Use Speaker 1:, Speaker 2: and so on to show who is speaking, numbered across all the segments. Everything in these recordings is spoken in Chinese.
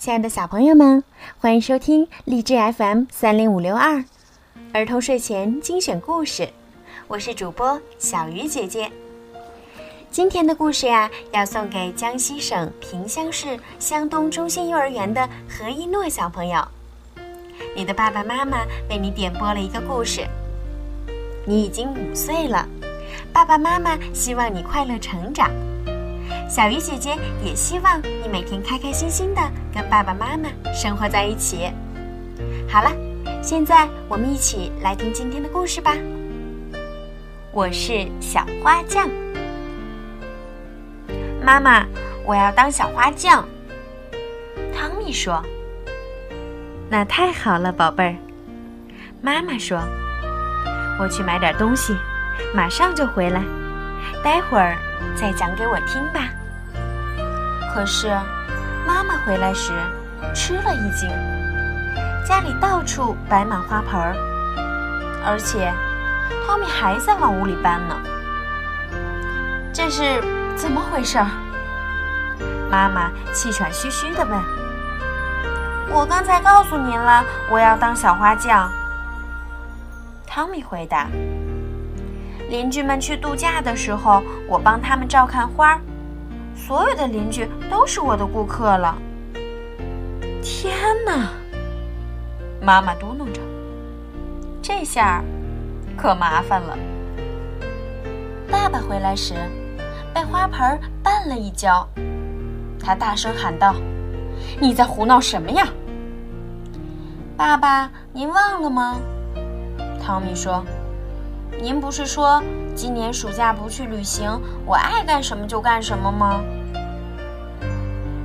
Speaker 1: 亲爱的小朋友们，欢迎收听荔枝 FM 三零五六二儿童睡前精选故事。我是主播小鱼姐姐。今天的故事呀，要送给江西省萍乡市湘东中心幼儿园的何一诺小朋友。你的爸爸妈妈为你点播了一个故事。你已经五岁了，爸爸妈妈希望你快乐成长。小鱼姐姐也希望你每天开开心心的跟爸爸妈妈生活在一起。好了，现在我们一起来听今天的故事吧。我是小花匠。妈妈，我要当小花匠。汤米说：“那太好了，宝贝儿。”妈妈说：“我去买点东西，马上就回来，待会儿再讲给我听吧。”可是，妈妈回来时吃了一惊，家里到处摆满花盆儿，而且汤米还在往屋里搬呢。这是怎么回事儿？妈妈气喘吁吁地问。“我刚才告诉您了，我要当小花匠。”汤米回答。“邻居们去度假的时候，我帮他们照看花。”所有的邻居都是我的顾客了。天哪！妈妈嘟囔着：“这下可麻烦了。”爸爸回来时，被花盆绊了一跤，他大声喊道：“你在胡闹什么呀？”爸爸，您忘了吗？汤米说：“您不是说……”今年暑假不去旅行，我爱干什么就干什么吗？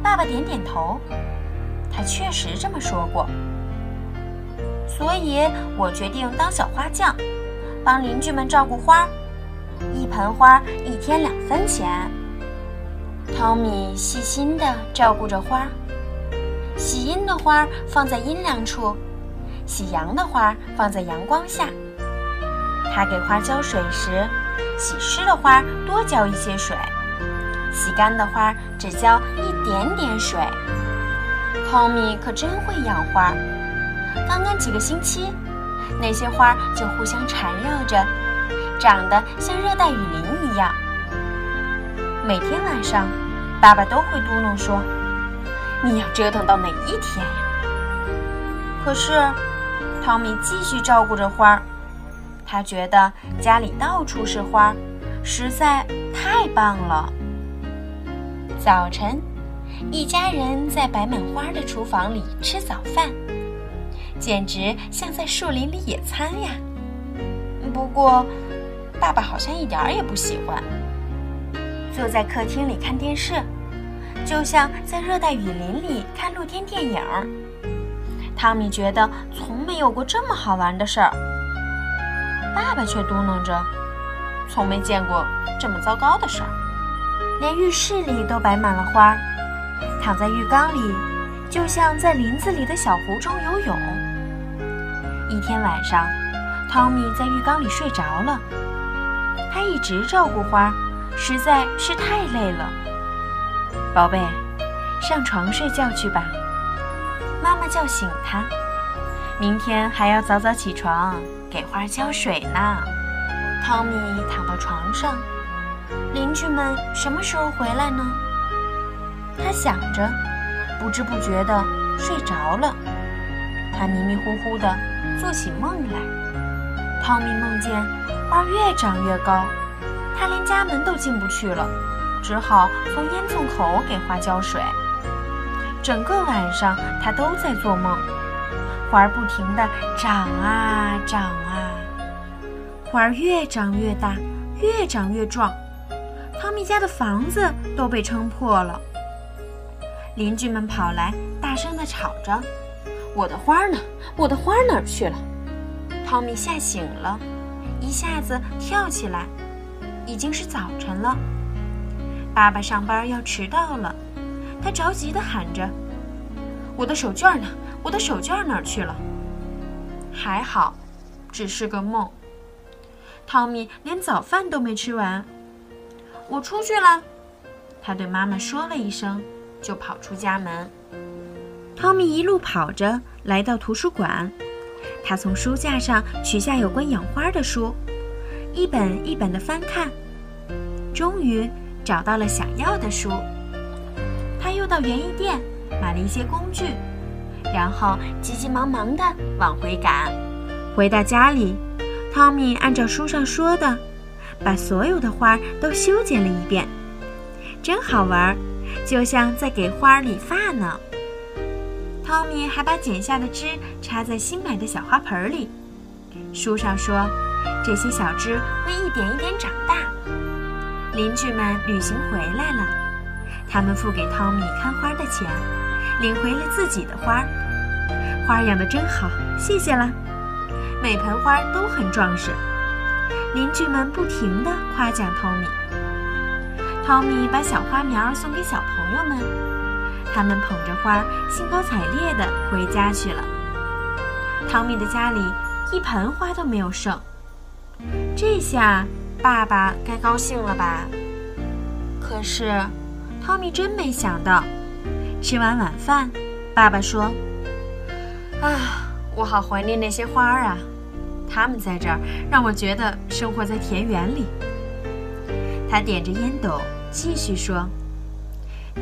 Speaker 1: 爸爸点点头，他确实这么说过。所以我决定当小花匠，帮邻居们照顾花，一盆花一天两分钱。汤米细心地照顾着花，喜阴的花放在阴凉处，喜阳的花放在阳光下。他给花浇水时。洗湿的花多浇一些水，洗干的花只浇一点点水。汤米可真会养花，刚刚几个星期，那些花就互相缠绕着，长得像热带雨林一样。每天晚上，爸爸都会嘟囔说：“你要折腾到哪一天呀？”可是，汤米继续照顾着花。他觉得家里到处是花，实在太棒了。早晨，一家人在摆满花的厨房里吃早饭，简直像在树林里野餐呀。不过，爸爸好像一点儿也不喜欢。坐在客厅里看电视，就像在热带雨林里看露天电影。汤米觉得从没有过这么好玩的事儿。爸爸却嘟囔着：“从没见过这么糟糕的事儿，连浴室里都摆满了花，躺在浴缸里，就像在林子里的小湖中游泳。”一天晚上，汤米在浴缸里睡着了。他一直照顾花，实在是太累了。宝贝，上床睡觉去吧。妈妈叫醒他。明天还要早早起床。给花浇水呢。汤米躺到床上，邻居们什么时候回来呢？他想着，不知不觉地睡着了。他迷迷糊糊地做起梦来。汤米梦见花越长越高，他连家门都进不去了，只好从烟囱口给花浇水。整个晚上，他都在做梦。花儿不停地长啊长啊，花儿越长越大，越长越壮。汤米家的房子都被撑破了。邻居们跑来，大声地吵着：“我的花呢？我的花哪儿去了？”汤米吓醒了，一下子跳起来。已经是早晨了，爸爸上班要迟到了，他着急地喊着：“我的手绢呢？”我的手绢哪儿去了？还好，只是个梦。汤米连早饭都没吃完。我出去了，他对妈妈说了一声，就跑出家门。汤米一路跑着来到图书馆，他从书架上取下有关养花的书，一本一本的翻看，终于找到了想要的书。他又到园艺店买了一些工具，然后急急忙忙地往回赶。回到家里，汤米按照书上说的，把所有的花都修剪了一遍，真好玩，就像在给花理发呢。汤米还把剪下的枝插在新买的小花盆里。书上说，这些小枝会一点一点长大。邻居们旅行回来了，他们付给汤米看花的钱，领回了自己的花儿。花儿养得真好，谢谢了。每盆花都很壮实，邻居们不停地夸奖汤米。汤米把小花苗送给小朋友们。他们捧着花，兴高采烈地回家去了。汤米的家里一盆花都没有剩，这下爸爸该高兴了吧？可是，汤米真没想到，吃完晚饭，爸爸说：“啊，我好怀念那些花儿啊！它们在这儿，让我觉得生活在田园里。”他点着烟斗，继续说。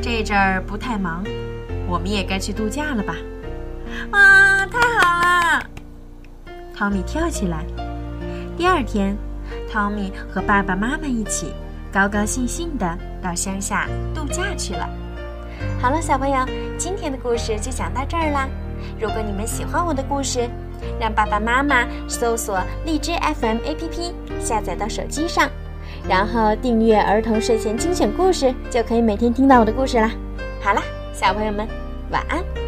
Speaker 1: 这阵儿不太忙，我们也该去度假了吧？啊，太好了！汤米跳起来。第二天，汤米和爸爸妈妈一起高高兴兴地到乡下度假去了。好了，小朋友，今天的故事就讲到这儿啦。如果你们喜欢我的故事，让爸爸妈妈搜索荔枝 FM APP，下载到手机上。然后订阅儿童睡前精选故事，就可以每天听到我的故事啦。好啦，小朋友们，晚安。